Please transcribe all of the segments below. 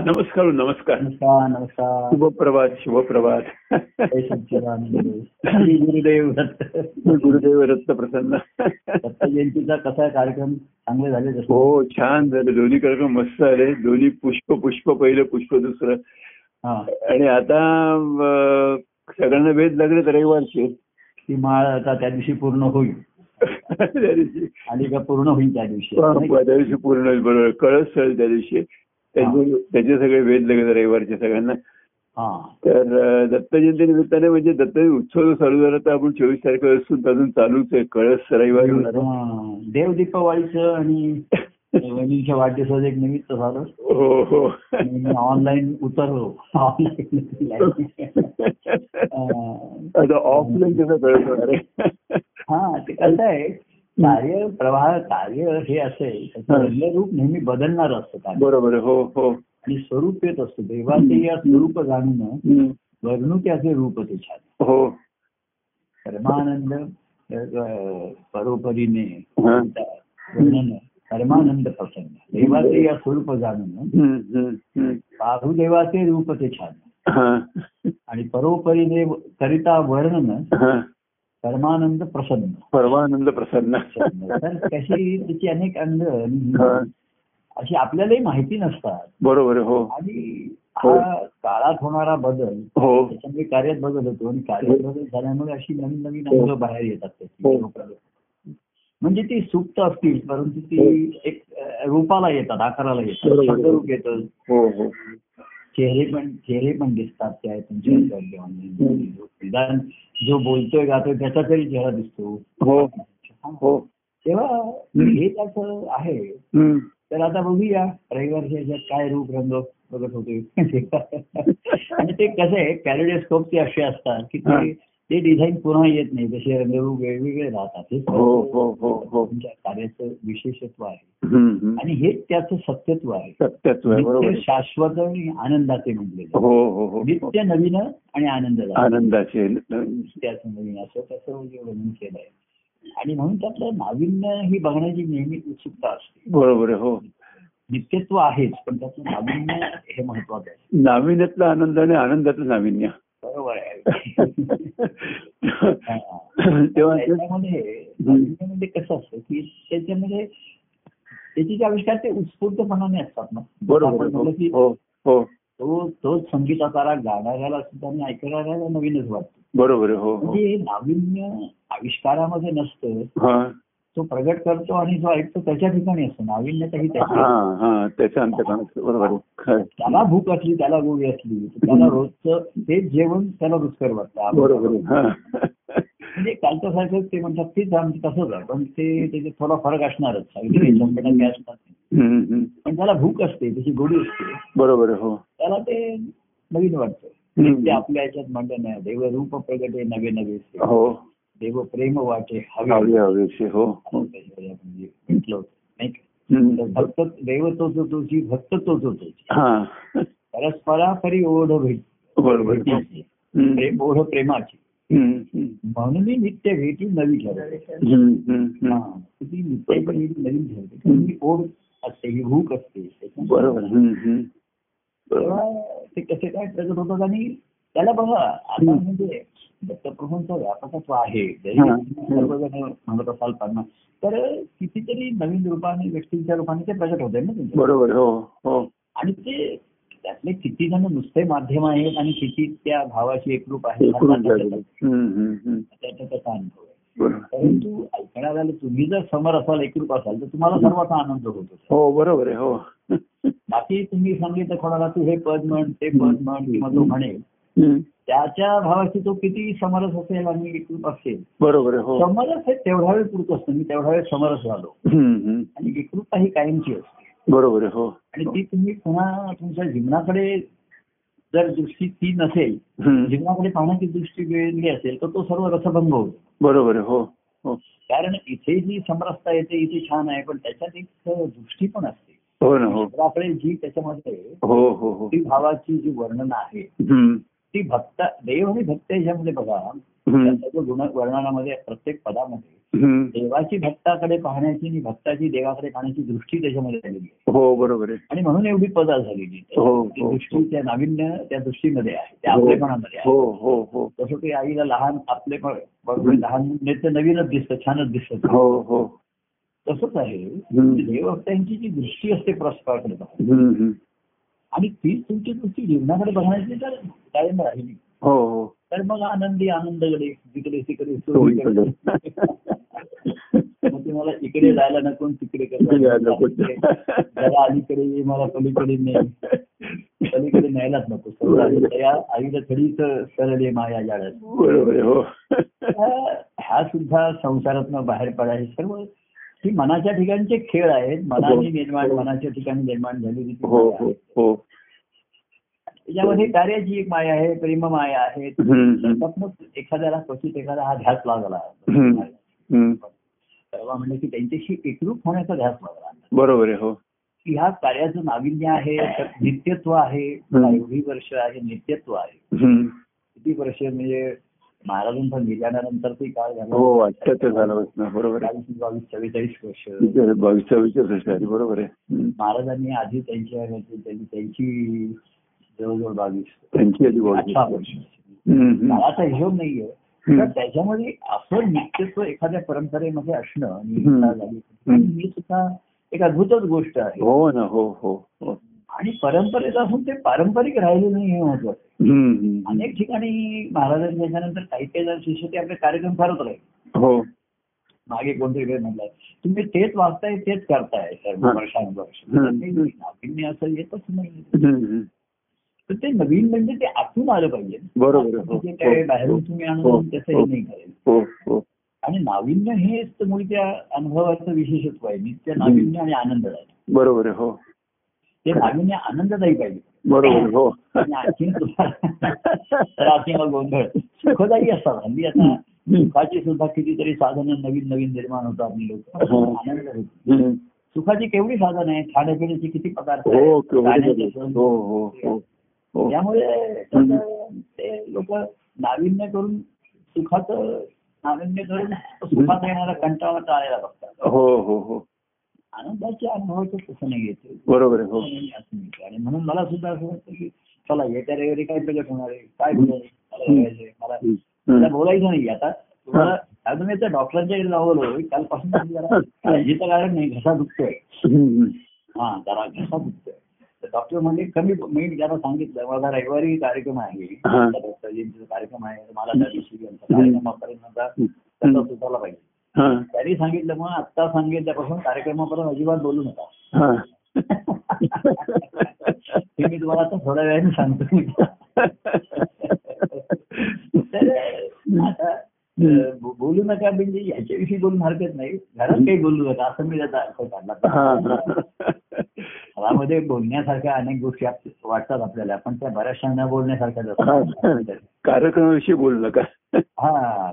नमस्कार नमस्कार. नमस्कार नमस्कार. शुभप्रभात शुभप्रभात. गुरुदेव. गुरुदेव रत्न प्रसन्न. दत्त जयंतीचा कसा कार्यक्रम? चांगले झाले हो छान झालं. दोन्ही कार्यक्रम मस्त आले दोन्ही पुष्प पुष्प पहिलं पुष्प दुसरं. हा. आणि आता सगळ्यांना वेध लागले तर रविवारचे. ती माळ आता त्या दिवशी पूर्ण होईल. त्या दिवशी. आणि का पूर्ण होईल त्या दिवशी. त्या दिवशी पूर्ण होईल, बरोबर. कळस त्या दिवशी. त्याचे सगळे वेध लागले रविवारचे सगळ्यांना. हा. तर अं, दत्त जयंती निमित्ताने म्हणजे दत्त उत्सव चालू झाला तर आपण चोवीस तारखेपासून अजून चालूच आहे. कळस रविवारी. देव दीपावळीचं आणि वाढदिवसाचं एक निमित्त झालं. हो हो. ऑनलाईन उतरलो. ऑनलाईन ऑफलाईन कसं कळत हा ते कसं आहे कार्य प्रवाह कार्य हे असे हा. रूप नेहमी बदलणार असतं बरोबर हो हो आणि स्वरूप येत असतं देवाचे या स्वरूप जाणून. वर्णुक्याचे रूप ते छान हो परमानंद परोपरीने. वर्णन परमानंद प्रसन्न देवाचे या स्वरूप जाणून. बाहुदेवाचे रूप ते छान. आणि परोपरीने करिता वर्णन. परमानंद प्रसन्न. परमानंद प्रसन्न. तर कशी त्याची अनेक अंग हा. अशी आपल्यालाही माहिती नसतात. बरोबर हो. आणि हा. काळात होणारा बदल हो. त्याच्यामुळे कार्यात बदल होतो आणि कार्यात बदल झाल्यामुळे अशी नवीन नवीन अंग बाहेर येतात हो. त्याची म्हणजे ती सुप्त असतील परंतु ती एक रूपाला येतात आकाराला येतात. शब्दरूप येतं. हो हो. चेहरे पण चेहरे पण दिसतात त्या तुमच्या. निदान जो बोलतोय गातोय त्याचा तरी चेहरा दिसतो हो हा. तेव्हा हे त्याचं आहे. तर आता बघूया रविवारच्या ह्याच्यात काय रूप रंग बघत होते आणि ते कसं आहे कॅलिडोस्कोपचे असे असतात की. ते ते डिझाईन पुन्हा येत नाही. तसे रंगरूप वेगवेगळे राहतात. हे हो हो हो हो. तुमच्या कार्याचं विशेषत्व आहे. आणि हेच त्याचं सत्यत्व आहे. सत्यत्व आहे आहे. शाश्वत आणि आनंदाचे. हो हो हो. नित्य नवीन आणि आनंद आनंदाचे. त्याचं नवीन असं त्याचं म्हणजे वर्णन केलंय आणि म्हणून त्यातलं नाविन्य ही बघण्याची नेहमी उत्सुकता असते. बरोबर आहे हो. नित्यत्व आहेच पण त्याचं नाविन्य हे महत्वाचं आहे. नाविन्यातला आनंद आणि आनंदातलं नाविन्य. बरोबर आहे. तेव्हा ते- त्याच्यामध्ये कसं असतं की त्याच्यामध्ये त्याचे जे आविष्कार ते उत्स्फूर्तपणाने असतात ना. बरोबर की हो हो. तो तोच संगीताचारा गाणाऱ्याला सुद्धा आणि ऐकणाऱ्याला नवीनच वाटतो. बरोबर हो हो. म्हणजे नाविन्य आविष्कारामध्ये नसतं. हा. तो प्रगट करतो आणि जो ऐकतो त्याच्या ठिकाणी असतो. नाविन्य काही त्याच्या बरोबर. त्याला भूक असली त्याला गोळी असली त्याला रोजचं तेच जेवण त्याला रुचकर वाटतं. बरोबर हा. म्हणजे कालच्या सारखं ते म्हणतात तेच आमचं तसंच आहे. पण ते त्याच्यात थोडा फरक असणारच. असणार. पण त्याला भूक असते त्याची गोडी असते. बरोबर हो. त्याला ते नवीन वाटतं. ते आपल्या याच्यात म्हणलं नाही देव रूप प्रगटे नवे नवे हो. देव प्रेम वाटे हवी हवे हवीशी हो हो. असं त्याच्यावर आपण जे म्हटलं होतं नाही का? हम्म. तर भक्त देव तोच तोची भक्त तोच तोची हा परस्परापरी ओढ भेट बरोबर आहे. भेटीची. हम्म. प्रेम ओढ प्रेमाची हम्म, हम्म. म्हणून मी नित्य भेटी नवी ठरवते हम्म, हम्म, हा. हम्म. ती नित्य भेटी नवीन ठरवते कारण ही ओढ असते ही भूक असते त्याच्यामुळे बरोबर हम्म, हम्म. बरोबर तेव्हा ते कसे काय प्रगट होतात आणि त्याला बघा आता म्हणजे दत्तप्रभूंचा व्यापकत्व आहे. म्हणत असाल पन्नास तर कितीतरी नवीन रूपाने व्यक्तींच्या रूपाने ते प्रगट होते ना बरोबर. हो हो. आणि ते त्यातले किती जण नुसते माध्यम आहेत आणि किती त्या भावाशी एकरूप आहे. त्याचा त्याचा अनुभव परंतु ऐकणाऱ्याला तुम्ही जर समोर असाल एकरूप असाल तर तुम्हाला सर्वांचा आनंद होतो हो बरोबर आहे हो. बाकी तुम्ही सांगितलं कोणाला तू हे पद म्हण ते पद म्हण किंवा तो म्हणेल. त्याच्या भावाशी तो किती समरस असेल आणि एकरूप असेल. बरोबर हो. समरस हे तेवढा वेळ पुरत असतं मी तेवढा वेळ समरस झालो. आणि एकरूपता ही कायमची असते. बरोबर आहे हो. आणि ती तुम्ही पुन्हा तुमच्या जीवनाकडे जर दृष्टी ती नसेल. जीवनाकडे पाहण्याची दृष्टी वेगळी असेल तर तो सर्व रसभंग होतो. बरोबर आहे हो. हो. कारण इथे जी समरसता येते इथे छान आहे पण त्याच्यात एक दृष्टी पण असते. हो ना हो. जी त्याच्यामध्ये हो हो हो. ती भावाची जी वर्णन आहे. ती भक्त देव आणि भक्त याच्यामध्ये बघा. त्याच्या गुण वर्णनामध्ये प्रत्येक पदामध्ये. देवाची भक्ताकडे पाहण्याची आणि भक्ताची देवाकडे पाहण्याची दृष्टी त्याच्यामध्ये आलेली आहे. हो बरोबर आहे. आणि म्हणून एवढी पदा झालेली हो, हो, दृष्टी त्या नाविन्य त्या दृष्टीमध्ये आहे. त्या हो. आपलेपणामध्ये आहे. हो हो हो. तसं ते आईला लहान आपले पण लहान नेते नवीनच दिसतं छानच दिसत हो हो. तसंच आहे. देवभक्तांची जी दृष्टी असते हम्म. आणि तीच तुमची दृष्टी जीवनाकडे बघण्याची तर कायम राहिली. हो हो. तर मग आनंदी आनंदकडे जिकडे तिकडे चोहीकडे. मग इकडे जायला नको तिकडे जरा अलीकडे ये, मला पलीकडे नाही पलीकडे न्यायलाच नको. सर्व त्या आईला थोडीच सरळ माया जाळ्यात बरोबर हो. ह्या- ह्या सुद्धा संसारातनं बाहेर पडायचे सर्व ही मनाच्या ठिकाणचे खेळ आहेत. मनाने निर्माण मनाच्या ठिकाणी निर्माण झालेली हो हो. हो. त्याच्यामध्ये कार्याची एक माया आहे प्रेम माया आहे एखाद्याला क्वचित एखादा हा ध्यास लागला. तेव्हा म्हणजे की त्यांच्याशी एकरूप होण्याचा ध्यास लागला. बरोबर आहे हो. की ह्या कार्याचं नाविन्य आहे त्यात नित्यत्व आहे. एवढी वर्ष आहे नित्यत्व आहे. किती वर्ष म्हणजे महाराजांचा गेल्यानंतर ते काळ झाला? हो अठ्ठ्याहत्तर झालं बरोबर बावीस चव्वेचाळीस वर्ष. बावीस चव्वेचाळीस वर्ष बरोबर आहे. महाराजांनी आधी त्यांच्या त्यांनी त्यांची जवळजवळ बावीस. त्यांची आधी बॉडी अठरा वर्ष. काळाचा हिशोब नाहीये. तर त्याच्यामध्ये असं नित्यत्व एखाद्या परंपरेमध्ये असणं आणि ही सुद्धा एक अद्भुतच गोष्ट आहे. हो ना हो हो हो. आणि परंपरेत असून ते पारंपरिक राहिले नाही हे महत्वाचं. अनेक ठिकाणी महाराजांच्या याच्यानंतर काही काही शिष्य ते आपले कार्यक्रम करत राहील हो मागे कोणतरी काही म्हणलं तुम्ही तेच वाचताय तेच करताय सर्व हा. वर्षानुवर्ष नाविन्य असं येतच नाही. तर ते नवीन म्हणजे ते आतून आलं पाहिजे बरोबर. हो, काय हो, बाहेरून हो. तुम्ही आणून त्याचं हो. नाही करेल आणि नाविन्य हेच तर मुळी त्या अनुभवाचं विशेषत्व आहे नित्य नाविन्य आणि बरोबर आहे हो ते नाविन्य आनंददायी पाहिजे. बरोबर हो. गोंधळ. सुखदायी असतात हल्ली आता सुखाची सुद्धा कितीतरी साधनं नवीन नवीन निर्माण होतात आणि लोक. आनंद होतो हम्म. सुखाची केवढी साधन आहे खाण्यापिण्याची किती पदार्थ हो. हो हो हो हो. त्यामुळे ते लोक नाविन्य करून सुखाचं नाविन्य करून सुखात येणारा कंटाळा टाळायला बघतात. हो हो हो. आनंदाच्या अनुभवाचं नाही येते. बरोबर हो. आणि म्हणून मला सुद्धा असं वाटतं की चला येत्या रविवारी काय प्रगट होणार आहे? काय होणार आहे? मला बोलायचं नाही. आता तुम्हाला अजून त्या डॉक्टरांच्या इकडे लावलो कालपासून जरा काळजीचं कारण नाही घसा दुखतोय. हा जरा घसा दुखतोय. तर डॉक्टर म्हणजे कमी मी ज्याला सांगितलं माझा रविवारी कार्यक्रम आहे. कार्यक्रम आहे. मला त्या दिवशी आमचा कार्यक्रमापर्यंत सुधारला पाहिजे. त्यांनी सांगितलं मग आत्ता सांगितल्यापासून कार्यक्रमापर्यंत अजिबात बोलू नका. हा. मी तुम्हाला आता थोड्या वेळाने सांगतो. आता बोलू नका म्हणजे याच्याविषयी बोलून हरकत नाही. घरात काही बोलू नका असं मी त्याचा अर्थ हा, काढला घरामध्ये बोलण्यासारख्या अनेक गोष्टी वाटतात आपल्याला पण त्या बऱ्याचशा न बोलण्यासारख्याच. असतात. कार्यक्रमाविषयी बोलू नका हा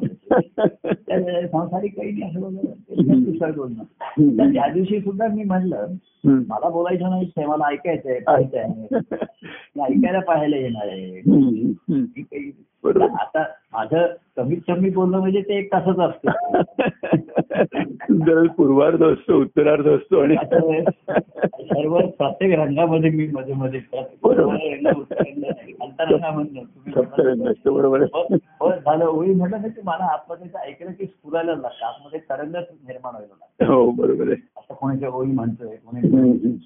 संसारिक काही नाही असं बोलणं दुसरं बोलणं. त्या दिवशी सुद्धा मी म्हणलं. मला बोलायचं नाही मला ऐकायचंय पाहायचं आहे ऐकायला पाहायला येणार आहे. आता माझं कमीत कमी बोलणं म्हणजे ते एक तासच असतं. पूर्वार्ध असतो उत्तरार्ध असतो आणि सर्व प्रत्येक रंगामध्ये मी मध्ये मध्ये बरोबर. झालं. होळी म्हटलं ना की मला आतमध्ये ऐकलं की स्फुरायला लागतं. आतमध्ये तरंगच निर्माण व्हायला लागतं. हो बरोबर आहे. असं कोणाच्या होळी म्हणतोय. कोणी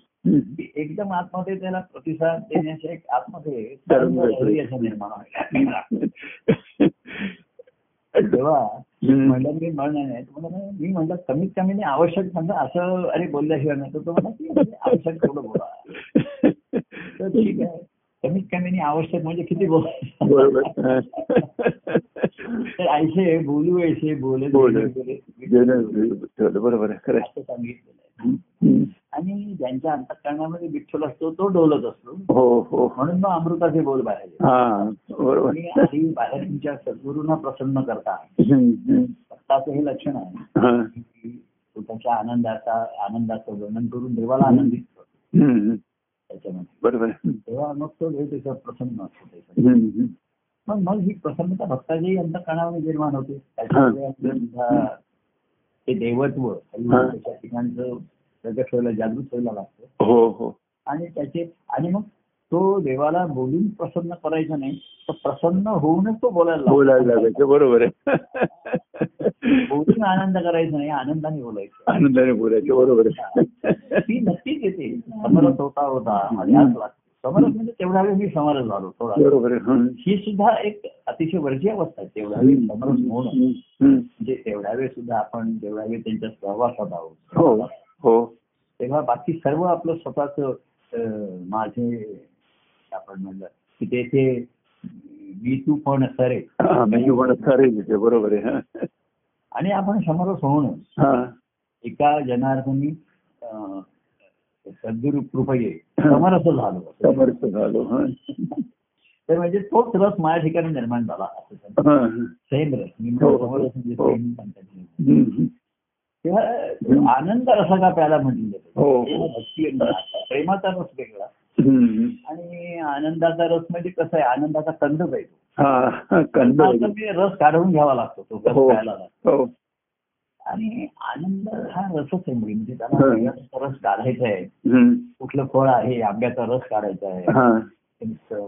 एकदम आतमध्ये त्याला प्रतिसाद देण्याचे एक आतमध्ये तरंग तरंग असं निर्माण व्हायला तेव्हा. म्हणलं मी म्हणणार नाही तो म्हणला, मी म्हणलं कमीत कमी नाही आवश्यक म्हणलं असं अरे बोलल्याशिवाय नाही. तर तो म्हणा की आवश्यक तेवढं बोला. तर ठीक आहे. कमीत कमी नाही आवश्यक म्हणजे किती बोल. तर ऐसे बोलू ऐसे बोले बरोबर आहे खरं सांगितलेलं आहे. आणि ज्यांच्या अंतकरणामध्ये विठ्ठल असतो तो डोलत असतो. हो हो. म्हणून मग अमृताचे बोल बाहेर. हा आणि आधी बाहेर तुमच्या सद्गुरूंना प्रसन्न करता. भक्ताचं हे लक्षण आहे. स्वतःच्या आनंदाचा आनंदाचं वर्णन करून देवाला आनंदित करतो. त्याच्यामध्ये. बरोबर. तेव्हा मग तो देव त्याच्यावर प्रसन्न असतो. मग मग ही प्रसन्नता भक्ताच्याही अंतकरणामध्ये निर्माण होते. त्याच्यामुळे ते देवत्व. त्याच्या ठिकाणचं प्रगट व्हायला जागृत व्हायला लागतं हो हो आणि त्याचे आणि मग तो देवाला बोलून प्रसन्न करायचा नाही तर प्रसन्न होऊनच तो बोलायला. बोलायला लागायचं बरोबर आहे बोलून आनंद करायचा नाही आनंदाने बोलायचं आनंदाने बोलायचं बरोबर आहे ती नक्कीच येते समरस होता होता लागतो समरस म्हणजे तेवढा वेळ मी समरस झालो थोडा. बरोबर आहे हं. ही सुद्धा एक अतिशय वरची अवस्था आहे तेवढा वेळ समरस होणं हं. हं. म्हणजे तेवढा वेळ सुद्धा आपण तेवढा वेळ त्यांच्या सहवासात हो आहोत हो तेव्हा बाकी सर्व आपलं स्वतःच माझे आपण म्हणलं की तेथे मी तू पण सरे पण खरं आहे ते बरोबर आहे. आणि आपण समरस होणं हा. एका जनार्दनी सद्गुरु कृपये समरस झालो समर्थ झालो हं. तर म्हणजे तोच रस माझ्या ठिकाणी निर्माण झाला असं. सेम रस मी हो, समरस म्हणजे हो. सेम. तेव्हा आनंद रसा का प्याला म्हटलं हो. तेव्हा भक्ती. प्रेमाचा रस वेगळा हं. आणि आनंदाचा रस म्हणजे कसं आहे आनंदाचा तो हा कंद ते रस काढून घ्यावा लागतो तो हो. प्यायला लागतो हो आणि आनंद हा रसच आहे म्हणजे त्याला हं. रस काढायचा आहे हं. कुठलं फळ आहे आंब्याचा रस काढायचा आहे हा.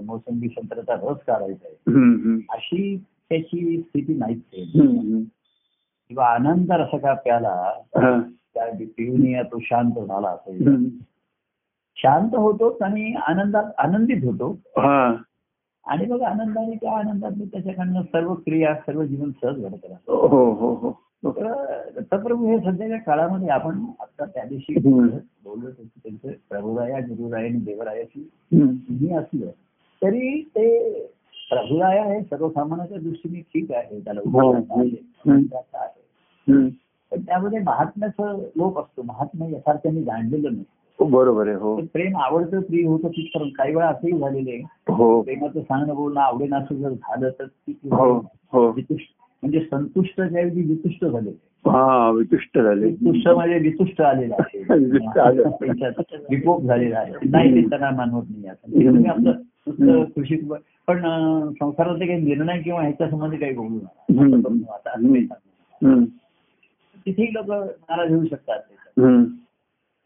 मोसंबी संत्र्याचा रस काढायचा आहे हं. हं. अशी त्याची स्थिती नाहीच आहे हं. हं. किंवा आनंद रस का प्याला. त्या पिऊन तो शांत झाला असेल. शांत होतोच आणि आनंदात आनंदित होतो. आणि मग आनंदाने त्या आनंदात त्याच्याकडनं सर्व क्रिया सर्व जीवन सहज घडत राहतं हो हो हो दत्तप्रभू हे सध्याच्या काळामध्ये आपण आता त्या दिवशी होतो त्यांचं प्रभुराया गुरुराय आणि देवरायाची हं. मी असलं तरी ते प्रभुराया हे सर्वसामान्याच्या दृष्टीने ठीक आहे. त्याला हो. आहे, आहे. पण त्यामध्ये महात्म्याचं लोक असतो. महात्म्य यथार्थाने जाणलेलं नसतं हो, बरोबर आहे हो. प्रेम आवडतं प्रिय होतं तिथपर्यंत. काही वेळा असंही झालेलं आहे. हो. प्रेमाचं सांगणं बोलणं आवडे असं जर झालं तर वितुष्ट म्हणजे संतुष्ट ज्याऐवजी वितुष्ट झाले. हा वितुष्ट झाले. वितुष्ट म्हणजे वितुष्ट आलेलं. आहे. विकोप झालेला आहे. नाही ते त्यांना मानवत नाही असं कृषी पण अं, संसारातले काही निर्णय किंवा ह्याच्या संबंधी काही बोलू नका. आता असं. हं. तिथेही लोक नाराज होऊ शकतात. हं.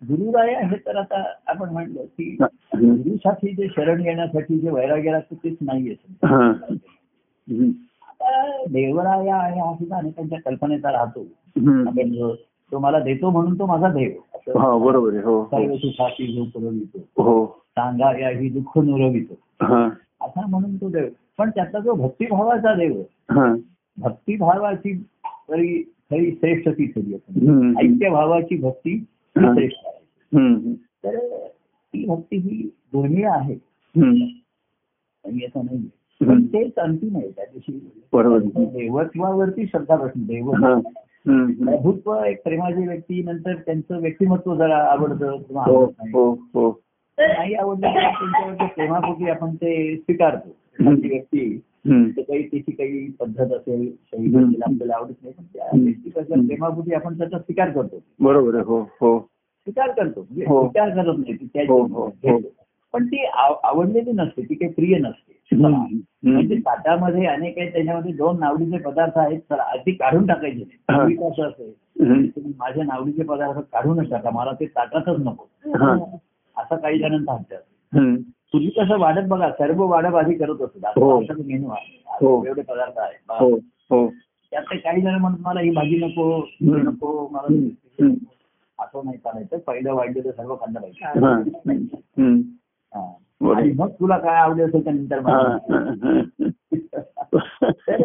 गुरुराय आहे तर आता आपण म्हणलं की हं. गुरुसाठी जे शरण घेण्यासाठी जे वैराग्य लागतं तेच नाहीये हा. हं. आता देवराया आहे हा सुद्धा अनेकांच्या कल्पनेचा राहतो हं. आपण तो मला देतो म्हणून तो माझा देव हा बरोबर आहे हो सर्व सुखाची जो पुरवितो हो सांगा या ही दुःख नुरवितो हा असा म्हणून तो देव पण त्याचा जो भक्तिभावाचा देव भक्तिभावाची खरी खरी श्रेष्ठ ती खरी. ऐक्य भावाची भक्ती. श्रेष्ठ आहे. तर ती भक्ती ही दुर्मिळ आहे हं. आणि असं नाही तेच अंतिम आहे त्या दिवशी. देवत्वावरती श्रद्धा प्रश्न देव हा. हं. प्रभुत्व एक प्रेमाची व्यक्ती नंतर त्यांचं व्यक्तिमत्व जरा आवडतं किंवा हो आवडत नाही आवडलं तर प्रेमापोटी आपण ते स्वीकारतो व्यक्ती काही त्याची काही पद्धत असेल शैली. असेल आपल्याला आवडत नाही पण त्या. व्यक्तीच्या हं. प्रेमापोटी आपण त्याचा स्वीकार करतो बरोबर आहे हो हो स्वीकार करतो म्हणजे हो. स्वीकार करत नाही हो, हो. पण ती आव- आवडलेली नसते ती काही प्रिय नसते. म्हणजे. ताटामध्ये अनेक आहेत त्याच्यामध्ये दोन नावडीचे पदार्थ आहेत तर आधी काढून टाकायचे हा. कसं असेल. तुम्ही माझ्या नावडीचे पदार्थ काढूनच टाका मला ते ताटातच नको. असं काही जणांचा हट्ट हं. पूर्वी कसं वाढत बघा सर्व वाढप आधी करत असत हो. आता मेनू आहे हो. एवढे पदार्थ आहेत हो हो त्यात ते काही जण म्हणतात मला ही भाजी नको. नको मला. असं नाही चालायचं पहिलं वाढलं तर सर्व खाल्लं. पाहिजे हं. हा. मग तुला काय आवडेल असेल तर नंतर. तर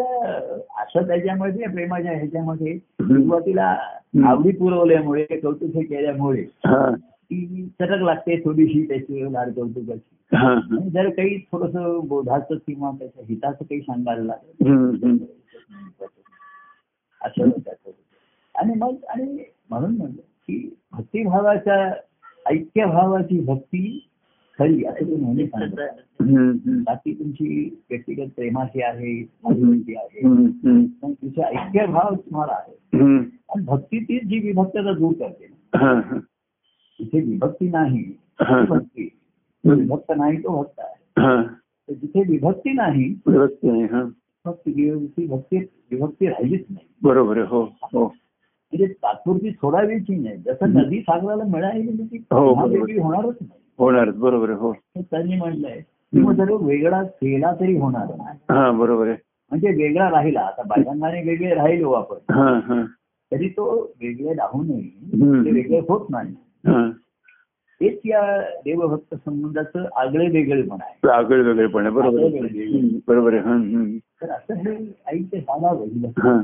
असं त्याच्यामध्ये त्या प्रेमाच्या ह्याच्यामध्ये. सुरुवातीला. आवडी पुरवल्यामुळे कौतुक हे केल्यामुळे हा. ती चटक लागते थोडीशी त्याची लाड कौतुकाची हा. आणि जर काही थोडस बोधाचं किंवा त्याच्या हिताचं काही सांगायला लागलं हं. हं. असं. आणि मग आणि म्हणून म्हणलं की भक्तिभावाच्या ऐक्यभावाची भक्ती खरी असं तुम्ही नेहमी सांगता हं. हं. बाकी तुमची व्यक्तिगत प्रेमाची आहे आपुलकी आहे हं. हं. पण तुझे ऐक्यभाव तुम्हाला आहे हं. आणि भक्ती तीच जी विभक्तता दूर करते जिथे विभक्ती नाही भक्ती. विभक्त नाही तो भक्त आहे. हा. जिथे विभक्ती नाही व्यवस्थित आहे हा. भक्ती भक्ती विभक्ती राहिलीच नाही. बरोबर हो हो. म्हणजे तात्पुरती सोडावीची नाही. जसं नदी सागराला मिळाली ती हो. वेगळी होणारच नाही. होणारच बरोबर हो. त्यांनी म्हटलंय. की मग जर वेगळा केला तरी होणार नाही. बरोबर आहे. म्हणजे वेगळा राहिला आता बाह्यांगाने वेगळे राहिलो आपण. तरी तो वेगळे राहू हम्म. नये वेगळे होत नाही. हा. हेच या देवभक्त संबंधाचं आगळे वेगळेपण आहे. आगळ वेगळेपण आहे बरोबर बरोबर आहे. तर असं हे आईचे हा,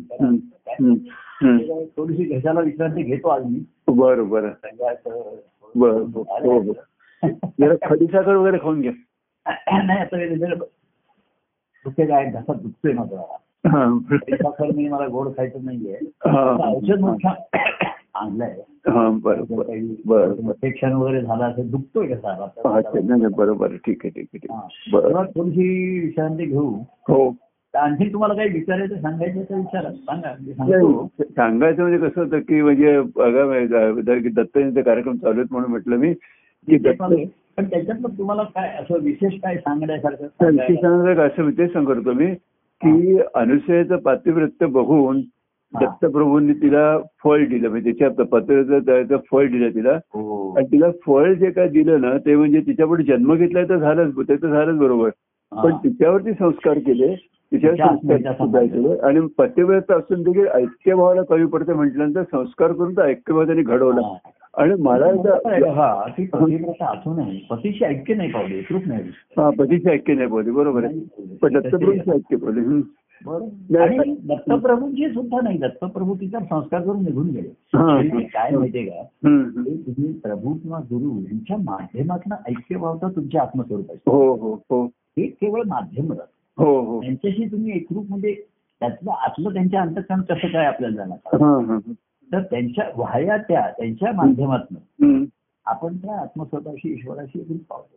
हम्म. थोडीशी घशाला विश्रांती घेतो आज मी बरं बरं संध्याकाळचं बरं बरं हो. हो जरा खडीसाखर वगैरे खाऊन घ्या. नाही आता हे दुखते काय? घसा दुखतोय माझा. हा. साखर मी मला गोड खायचं नाहीये. हा. औषध मोठा आणलंय हा बरं बरं काही बरं बरं इन्फेक्शन वगैरे झालं असेल दुखतोय नाही नाही, बरोबर. ठीक आहे ठीक आहे ठीक. आहे बरं तेव्हा थोडीशी विश्रांती घेऊ हो आणखी तुम्हाला काही विचारायचं सांगायचं तर विचारा सांगा सांगायचं म्हणजे कसं होतं की म्हणजे बघा दत्तजयंती कार्यक्रम चालू आहेत म्हणून म्हटलं मी की दत्त पण आहे. पण त्याच्यातलं तुम्हाला काय असं विशेष काय सांगण्यासारखं विशेष? सांगायचं असं तेच सांगतो मी की अनुसयाचं पातिवृत्य बघून. दत्तप्रभूंनी तिला फळ दिलं म्हणजे त्याच्या पत्राचं फळ दिलं तिला. हो. आणि तिला फळ जे काय दिलं ना ते म्हणजे तिच्यापुढे जन्म घेतलाय तर झालंच ते तर झालंच बरोबर. पण तिच्यावरती संस्कार केले तिच्यावर तिच्या संस्कार केले. आणि पतिव्रत असून देखील ऐक्यभावाला कमी पडते म्हटल्यानंतर संस्कार करून तो ऐक्यभाव त्यांनी घडवला. आणि मला हा पतीशी ऐक्य नाही पावली हा पतीचे ऐक्य नाही बोलले बरोबर आहे. पण दत्तप्रभूंचे ऐक्य. बरोबर आणि दत्तप्रभूंची सुद्धा नाही दत्तप्रभू तिचा संस्कार करून निघून गेले. काय माहितीये का? तुम्ही प्रभू किंवा गुरु यांच्या माध्यमातून ऐक्य भावता तुमच्या आत्मस्वरूपाची हो हो हो. हे केवळ माध्यम राहतं. हो हो. त्यांच्याशी तुम्ही एकरूप म्हणजे त्यातलं आतलं त्यांच्या अंतकरण कसं काय आपल्याला जाणार? तर त्यांच्या वाह्या त्या त्यांच्या माध्यमातून आपण त्या आत्मस्वताशी ईश्वराशी एकरूप पावतो.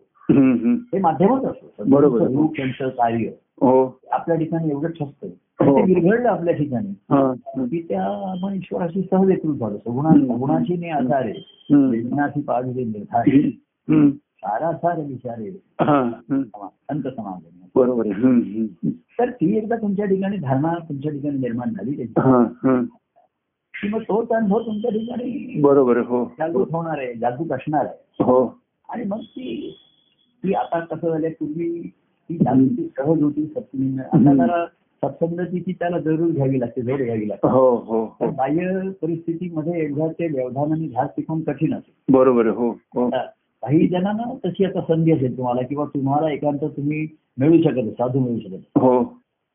हे माध्यमच असतो. बरोबर. त्यांचं कार्य. हो. आपल्या ठिकाणी एवढंच असतं हो. ते विरघडलं आपल्या ठिकाणी. हा की त्या आपण ईश्वराशी सहज एकरूप झालो सगुणा हम्म. सगुणाची ने आधारे हम्म, वेदनाची पाडले निर्धारे हम्म. सारासार विचारे हा. समा- अंत समाधान. बरोबर आहे. तर ती एकदा तुमच्या ठिकाणी धारणा तुमच्या ठिकाणी निर्माण झाली. त्याची हा हा. की मग तोच अनुभव तुमच्या ठिकाणी बरोबर आहे हो. जागृत होणार आहे जागृत असणार आहे. हो. आणि मग ती ती आता कसं झालंय पूर्वी ती जागृती सहज होती सत्संग आता जरा सत्संगाची ती त्याला जरूर घ्यावी लागते जोड घ्यावी लागते. हो हो तर हो बाह्य परिस्थितीमध्ये एकदा ते व्यवधान आणि ध्यास शिकून कठीण असेल. बरोबर हो हो. काही जणांना तशी आता संधी असेल तुम्हाला किंवा तुम्हाला एकांत तुम्ही मिळू शकत साधू मिळू शकत हो.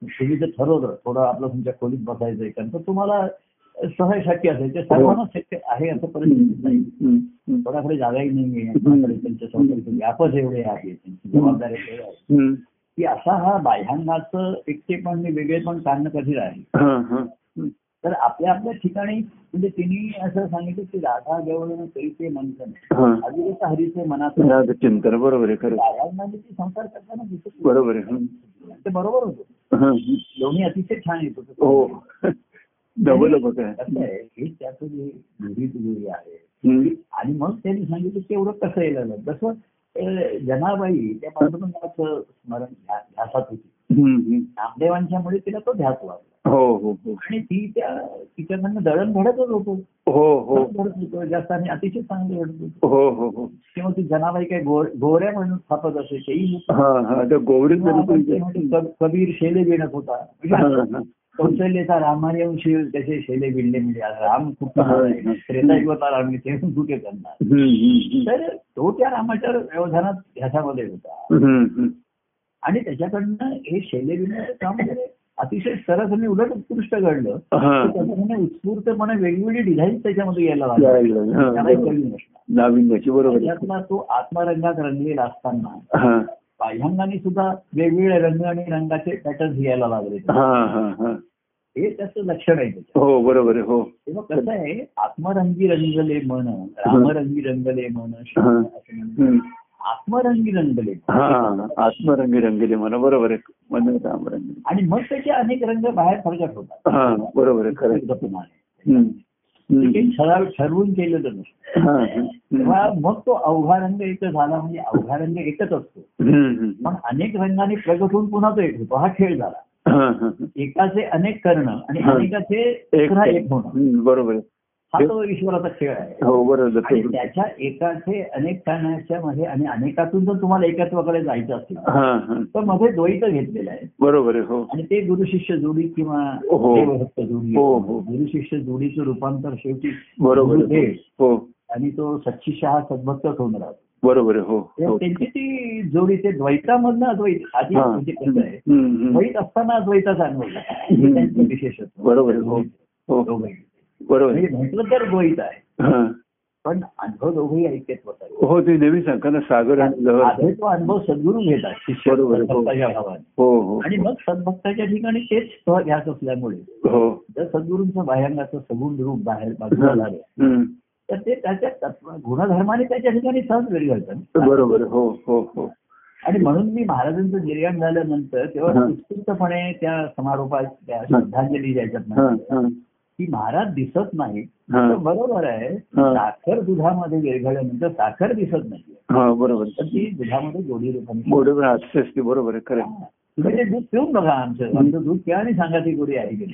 तुम्ही जर ठरवलं थोडं आपलं तुमच्या खोलीत बसायचं एकांत तुम्हाला सहज शक्य असेल ते सर्वांना शक्य आहे असं परिस्थिती नाही. कोणाकडे जागाही नाहीये कोणाकडे त्यांच्या संस्थेचे व्यापच एवढे आहे त्यांची जबाबदारी एवढी आहे. की असा हा बाह्यांगाचं एकटेपण आणि वेगळेपण काढणं कठीण आहे. हा हा. तर आपल्या आपल्या ठिकाणी म्हणजे तिने असं सांगितलं की राधा गवळण करीचे मंथन हा. अविरत हरीचे मनात चिंतन बरोबर आहे खरं. ती संसार करताना दिसत. बरोबर आहे. ते बरोबर होतं. हा. दोन्ही अतिशय छान येत होतं. हो डबल बघा कसं आहे हे त्याचं जे. आणि मग त्यांनी सांगितलं की एवढं कसं येलं जसं जनाबाई त्या पांडुरंगाचं स्मरण ध्या- ध्यासात होती. हम्म. नामदेवांच्यामुळे तिला तो ध्यास वाटला हो हो हो. आणि ती त्या तिच्याकडनं दळण घडतच होतो हो हो. घडत होतो जास्त आणि अतिशय चांगलं घडत होतो. हो हो हो. किंवा ती जनाबाई काय गोऱ्या म्हणून स्थापत असे तेही कबीर शेले विणत होता. कौशल्याचा रामाने शिव त्याचे शेले विणले म्हणजे राम कुठं आहे? त्रेतायुगातला राम ते कुठे करणार? तर तो त्या रामाच्या व्यवधानात ह्याच्यामध्ये होता. आणि त्याच्याकडनं हे शैले विणण्याचं काम अतिशय सरस आणि उलट उत्कृष्ट घडलं त्याच्यामध्ये उत्स्फूर्तपणे वेगवेगळी डिझाईन त्याच्यामध्ये यायला लागली. तो आत्मरंगात रंगलेला असताना बाह्यांगाने सुद्धा वेगवेगळे रंग आणि रंगाचे पॅटर्न यायला लागले. हा त्याचं लक्षण आहे हो बरोबर आहे हो तेव्हा कसं आहे आत्मरंगी रंगले मन रामरंगी रंगले. असं. हम्म. आत्मरंगी रंगले. हा आत्मरंगी रंगीले मला बरोबर आहे मन रामरंगी आणि मग त्याचे अनेक रंग बाहेर प्रगट होतात हा बरोबर आहे खरं ठरवून हा, हम्म. तेव्हा मग तो अवघा रंग एक झाला म्हणजे अवघा रंग एकच असतो. पण अनेक रंगाने प्रगट होऊन पुन्हा तो एक होतो हा खेळ झाला. एकाचे अनेक करणं आणि हा. अनेकाचे एक होणं बरोबर हा तो ईश्वराचा खेळ आहे. हो बरोबर त्याच्या एकाचे अनेक कारणाच्या मध्ये आणि अनेकातून जर तुम्हाला एकत्वाकडे जायचं असेल तर मध्ये द्वैत घेतलेलं आहे. बरोबर आहे हो. आणि ते गुरु शिष्य जोडी किंवा हो. देवभक्त जोडी हो, हो. गुरु शिष्य जोडीचं रूपांतर शेवटी बरोबर हो. आणि तो सच्शिष्य हा सद्भक्तच होणार आहे. बरोबर हो हो त्यांची ती जोडी ते द्वैतामधनं अद्वैत आधी. म्हणजे कसं आहे. द्वैत असताना अद्वैताचा अनुभव त्यांचं विशेषत्व बरोबर हो. हो. बरोबर म्हटलं तर द्वैत आहे. पण अनुभव दोघंही ऐक्यत्वत आहे. हो ते नेहमी सांगता ना सागर आणि तो अनुभव सद्गुरू घेतात शिष्य आहे, हो. हो आणि मग सद्भक्ताच्या ठिकाणी तेच घ्यायचं असल्यामुळे जर सद्गुरूंचं बाह्यांगाचं सगुण रूप बाहेर बाजूला झालं. तर ते त्याच्या तत्व गुणधर्माने त्याच्या ठिकाणी सहज वेळ घडतं बरोबर. हो हो हो. आणि म्हणून मी महाराजांचं निर्याण झाल्यानंतर तेव्हा. उत्स्फूर्तपणे त्या समारोपात त्या श्रद्धांजली द्यायच्यात. की महाराज दिसत नाही बरोबर आहे. साखर दुधामध्ये विरघळल्यानंतर साखर दिसत नाही हा बरोबर. तर ती दुधामध्ये गोडी रूपाने बरोबर आहे खरं आहे. तुम्ही ते दूध पिऊन बघा आमचं. आमचं दूध प्या आणि सांगा ती गोडी आहे की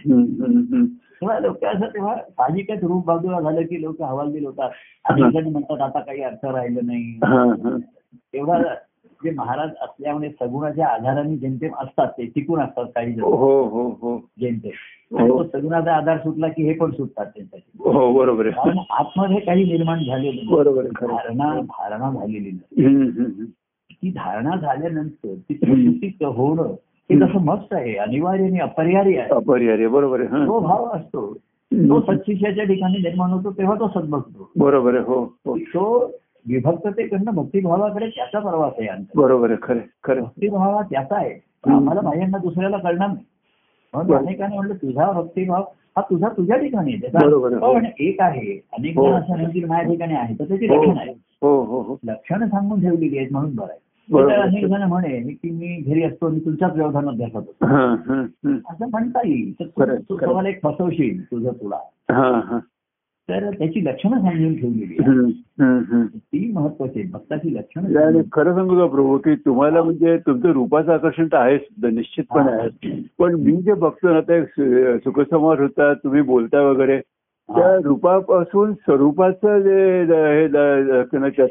तेव्हा लोक असं तेव्हा साहजिकच रूप बाजूला झालं की लोक हवालदिल होतात. जण म्हणतात आता काही अर्थ राहिलं नाही. हा, हा. तेवढा जे महाराज असल्यामुळे सगुणाच्या आधाराने जेमतेम असतात ते टिकून असतात काही जण. हो हो हो. जेमतेम तो सगुणाचा आधार सुटला की हे पण सुटतात त्यांच्याशी. हो बरोबर कारण आतमध्ये काही निर्माण झालेलं. बरोबर. धारणा धारणा झालेली नाही. ती धारणा झाल्यानंतर ती होणं हे तसं मस्त आहे अनिवार्य आणि अपरिहार्य आहे. अपरिहार्य बरोबर आहे तो हा. भाव असतो. तो सच्चिष्याच्या ठिकाणी निर्माण होतो तेव्हा तो सद्भक्तो बरोबर आहे हो हो. तो विभक्ततेकडनं भक्तिभावाकडे त्याचा प्रवास आहे बरोबर आहे खरं खरं. भक्तिभाव हा त्याचा आहे. आम्हाला बाह्यांना दुसऱ्याला कळणार नाही. म्हणून. अनेकांनी म्हटलं तुझा भक्तिभाव हा तुझा तुझ्या ठिकाणी. त्याचा पण एक आहे अनेक हो. जण असं म्हणतील माझ्या ठिकाणी आहे तर त्याची हो. लक्षण आहे हो हो हो. लक्षणं सांगून ठेवलेली आहेत म्हणून बरं आहे. म्हणे की मी घरी असतो मी तुमच्याच व्यवधानात बसत असतो. हा, हा, हा. असं म्हणता येईल. तर तू-. तुम्हाला एक फसवशील तुझं तुला. हा, हा. तर त्याची लक्षणं सांगून ठेवलेली. ती महत्वाची भक्ताची लक्षणं खरं सांगू का प्रभू की तुम्हाला म्हणजे तुमचं रूपाचं आकर्षण तर आहे सुद्धा निश्चितपणे. आहे पण मी जे बघतो ना ते सुखसंवाद होता तुम्ही बोलता वगैरे त्या रूपापासून स्वरूपाचं जे हे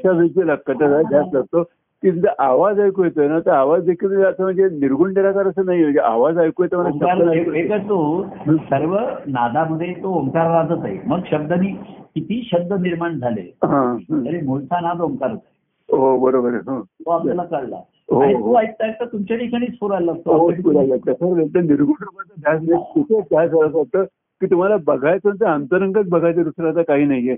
विषयी कथा जास्त लागतो की तुमचा आवाज ऐकू येतोय ना तर आवाज देखील असं म्हणजे निर्गुण निराकार असं नाही म्हणजे आवाज ऐकू येतो ओंकार तो सर्व नादामध्ये तो ओंकारनादच आहे. मग शब्दानी किती शब्द निर्माण झाले? हा, हं. तरी मूळचा नाद ओंकारच आहे हो बरोबर आहे. हो. तो आपल्याला कळला. हो, हो. तो ऐकता ऐकता तुमच्या ठिकाणीच स्फुरायला हो, लागतो. कसं होतं, निर्गुण ध्यास नाही. की तुम्हाला बघायचं तर अंतरंगच बघायचं आता काही नाहीये.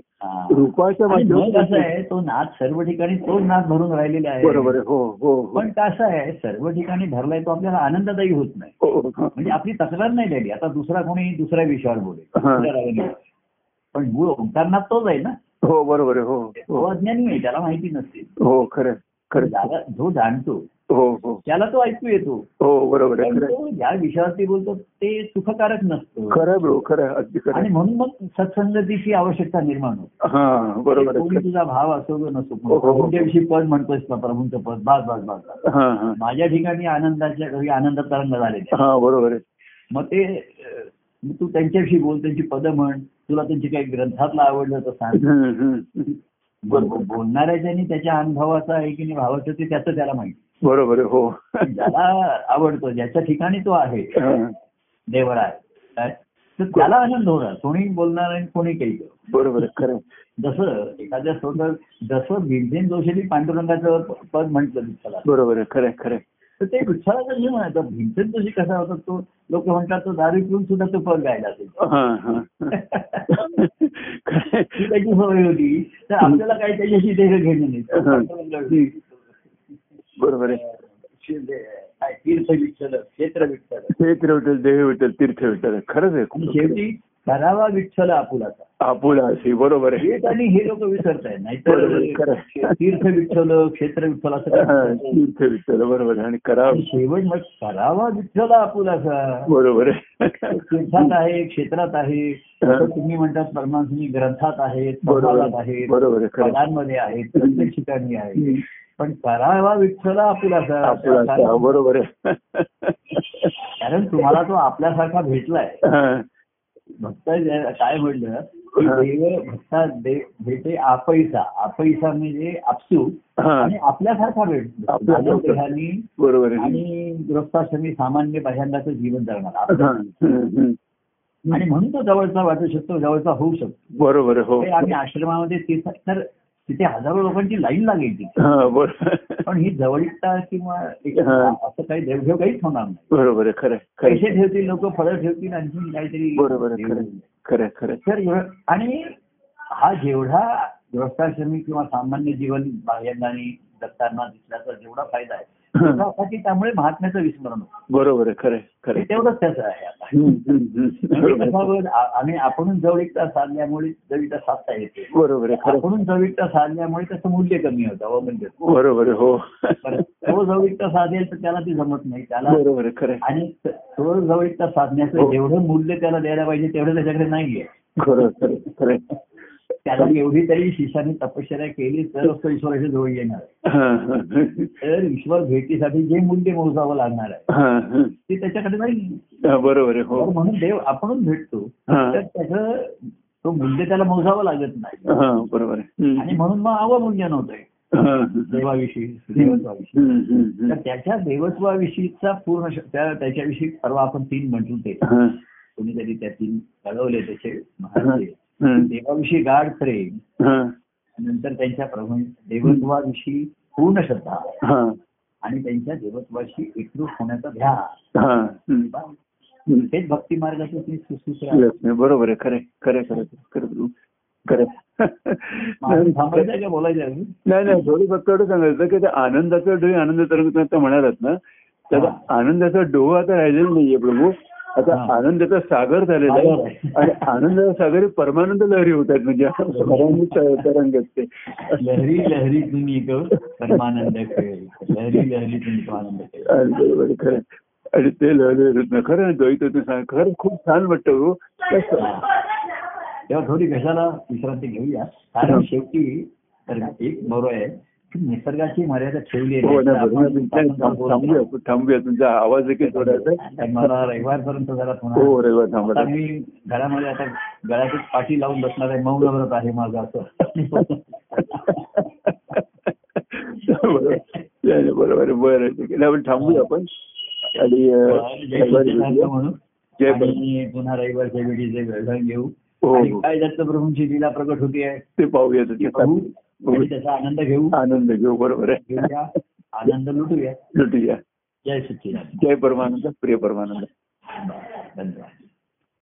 रूपाच्या मग कसं आहे तो नाद सर्व ठिकाणी तोच नाद भरून राहिलेला आहे. बरोबर हो हो हो. पण कसं आहे सर्व ठिकाणी भरलाय तो आपल्याला आनंददायी होत नाही. हो, हो. म्हणजे आपली तक्रार नाही राहिली आता दुसरा कोणी दुसऱ्या विषयावर बोलेल. पण मूळ ओंकारनाथ तोच आहे ना. हो बरोबर आहे. हो तो अज्ञानी आहे त्याला माहिती नसते. हो खरं खरं जो जाणतो हो हो त्याला तो ऐकू येतो हो बरोबर ज्या विषयावरती बोलतो ते सुखकारक नसतं खरं आहे बरो खरं अगदी खरं आणि. म्हणून मग सत्संगतीची आवश्यकता निर्माण होते हा बरोबर खरं तुझा भाव असो किंवा नसो हो, हो. प्रभूंच्या विषयी पद म्हणतोयस ना प्रभूंचं पद बास. हा हा माझ्या ठिकाणी आनंदाच्या घरी आनंद तरंग. हा बरोबर मग ते तू त्यांच्याविषयी बोल त्यांची पदं म्हण तुला त्यांची काही ग्रंथातलं आवडलं तर सांग. बरोबर बोलणाऱ्याच्यानी त्याच्या अनुभवाचं आहे की नाही भावाचं ते त्याचं त्याला माहिती बरोबर आहे हो ज्याला आवडतो ज्याच्या ठिकाणी तो आहे. देवळा आहे? तर त्याला आनंद होणार कोणी बोलणार आणि कोणी काही. बरोबर आहे खरं आहे. जसं एखाद्या स्वतः जसं भीमसेन जोशींनी पांडुरंगाचं पद म्हटलं विठ्ठला बरोबर आहे खरं आहे, खरं आहे. तर ते विठ्ठलाचं जे म्हणायचं भीमसेन जोशी कसा होता तो लोक म्हणतात तो दारू पिऊन सुद्धा तो पद गायला आहे. त्याची सवय होती तर आपल्याला काही त्याच्याशी देह घेणं नाही बरोबर आहे. तीर्थ विठ्ठल क्षेत्र विठ्ठल क्षेत्र विठ्ठल देह विठ्ठल तीर्थ विठ्ठल खरंच आहे. शेवटी करावा विठ्ठल आपुलाचा आपुला अशी बरोबर आहे. आणि हे लोक विसरताय बरोबर, खरं. नाहीतर तीर्थ विठ्ठल क्षेत्र विठ्ठल असं. तीर्थ विठ्ठल बरोबर आहे. आणि करा आणि शेवट मग करावा विठ्ठल आपुलाचा बरोबर आहे. तीर्थात आहे क्षेत्रात आहे. तुम्ही म्हणतात परमानसिंग ग्रंथात आहेत बरोबर आहे. आहेत बरोबर आहे पदांमध्ये आहेत प्रत्येक ठिकाणी आहे. पण करावा विठ्ठल आपुला बरोबर आहे. कारण तुम्हाला तो आपल्यासारखा भेटलाय. भक्त काय म्हणलं. देव भक्ता भेटे आपैसा. आपैसा म्हणजे आपसू. आणि आपल्यासारखा भेटतो देहानी बरोबर आणि गृहस्थाश्रमी सामान्य भाषांचं जीवन जगणार. आणि म्हणून तो जवळचा वाटू शकतो जवळचा होऊ शकतो. बरोबर हो. ते आम्ही आश्रमामध्ये तर तिथे हजारो लोकांची लाईन लागेल तिथे हा पण ही जवळीकता किंवा. असं काही देवघेव काहीच होणार नाही बरोबर खरं पैसे. ठेवतील लोक फळं ठेवतील आणखी काहीतरी बरोबर खरं खरं. तर आणि हा जेवढा गृहस्थाश्रमी किंवा सामान्य जीवन बाह्यांनी दत्तांना दिसल्याचा जेवढा फायदा आहे त्यामुळे महात्म्याचं विस्मरण होतं बरोबर आहे खरं खरं हे. तेवढंच त्याचं आहे. म्हणजे आणि आपण जवळीकता साधल्यामुळे जवळीकता साधता येते बरोबर आहे खरं आहे. आपण जवळीकता साधल्यामुळे त्याचं मूल्य कमी होतं अवमूल्य होतं. बरोबर हो तो जवळीकता साधेल तर त्याला ती जमत नाही त्याला बरोबर खरं. आणि त- तो जवळीकता साधण्याचं हो. जेवढं मूल्य त्याला द्यायला पाहिजे तेवढं त्याच्याकडे नाहीये खरं खरं. त्याला एवढी तरी शिष्याने तपश्चर्या केली तर तो ईश्वराच्या जवळ येणार तर ईश्वर भेटीसाठी जे मूल्य मोजावं लागणार आहे. ते त्याच्याकडे नाही बरोबर आहे हो म्हणून देव आपणच भेटतो हा. तर त्याचं तो मूल्य त्याला मोजावं लागत नाही हा बरोबर. आणि म्हणून मग अवमूल्यन होतंय हा, हा. देवाविषयी देवत्वाविषयी तर. त्याच्या देवत्वाविषयीचा पूर्ण त्याच्याविषयी परवा आपण तीन म्हटलं ते कोणीतरी त्या तीन कळवले त्याचे. देवाविषयी गाढ प्रेम हा, नंतर त्यांच्या प्रभू देवत्वाविषयी पूर्ण श्रद्धा हा, आणि त्यांच्या देवत्वाशी एकरूप होण्याचा हा. हम्म. हेच भक्ती मार्गाचं बरोबर आहे. खरं खरं खरं खरं. खरं बोलायचं? नाही नाही. थोडी फक्त एवढं सांगायचं की आनंदाचा डोही आनंद तरंग म्हणालात ना. त्याचा आनंदाचा डोह आता राहिलेला नाहीये प्रभू. आता हा. आनंदाचा सागर झालेला आहे. आणि आनंदाचा सागर हे परमानंद लहरी होतात म्हणजे परमानंद त- तरंग असते लहरी लहरी तुम्ही परमानंद लहरी लहरी तुम्ही आनंद खरं. आणि ते लहरी खरं द्वैत खरं खूप छान वाटतं हो? तेव्हा थोडी कशाला विश्रांती घेऊया. कारण शेवटी एक बरोबर आहे. निसर्गाची मर्यादा ठेवली हो. थांबूया. तुमचा आवाज देखील थोडासा. मला रविवारपर्यंत जरा हो रे आता थांबा मी घरामध्ये आता गळ्यातच पाठी लावून बसणार आहे मौन व्रत आहे माझं असं. बरोबर. बरं ठीक आहे. नाही, आपण थांबूया आपण. आणि म्हणून. आणि पुन्हा रविवारच्या वेळी जे घेऊ. हो, हो. काय दत्तप्रभूंची लीला प्रकट होती आहे? ते पाहूया आणि त्याचा आनंद घेऊ. आनंद घेऊ बरोबर आहे. घेऊया आनंद लुटूया. लुटूया. जय सच्चिदानंद. जय परमानंद प्रिय परमानंद. धन्यवाद.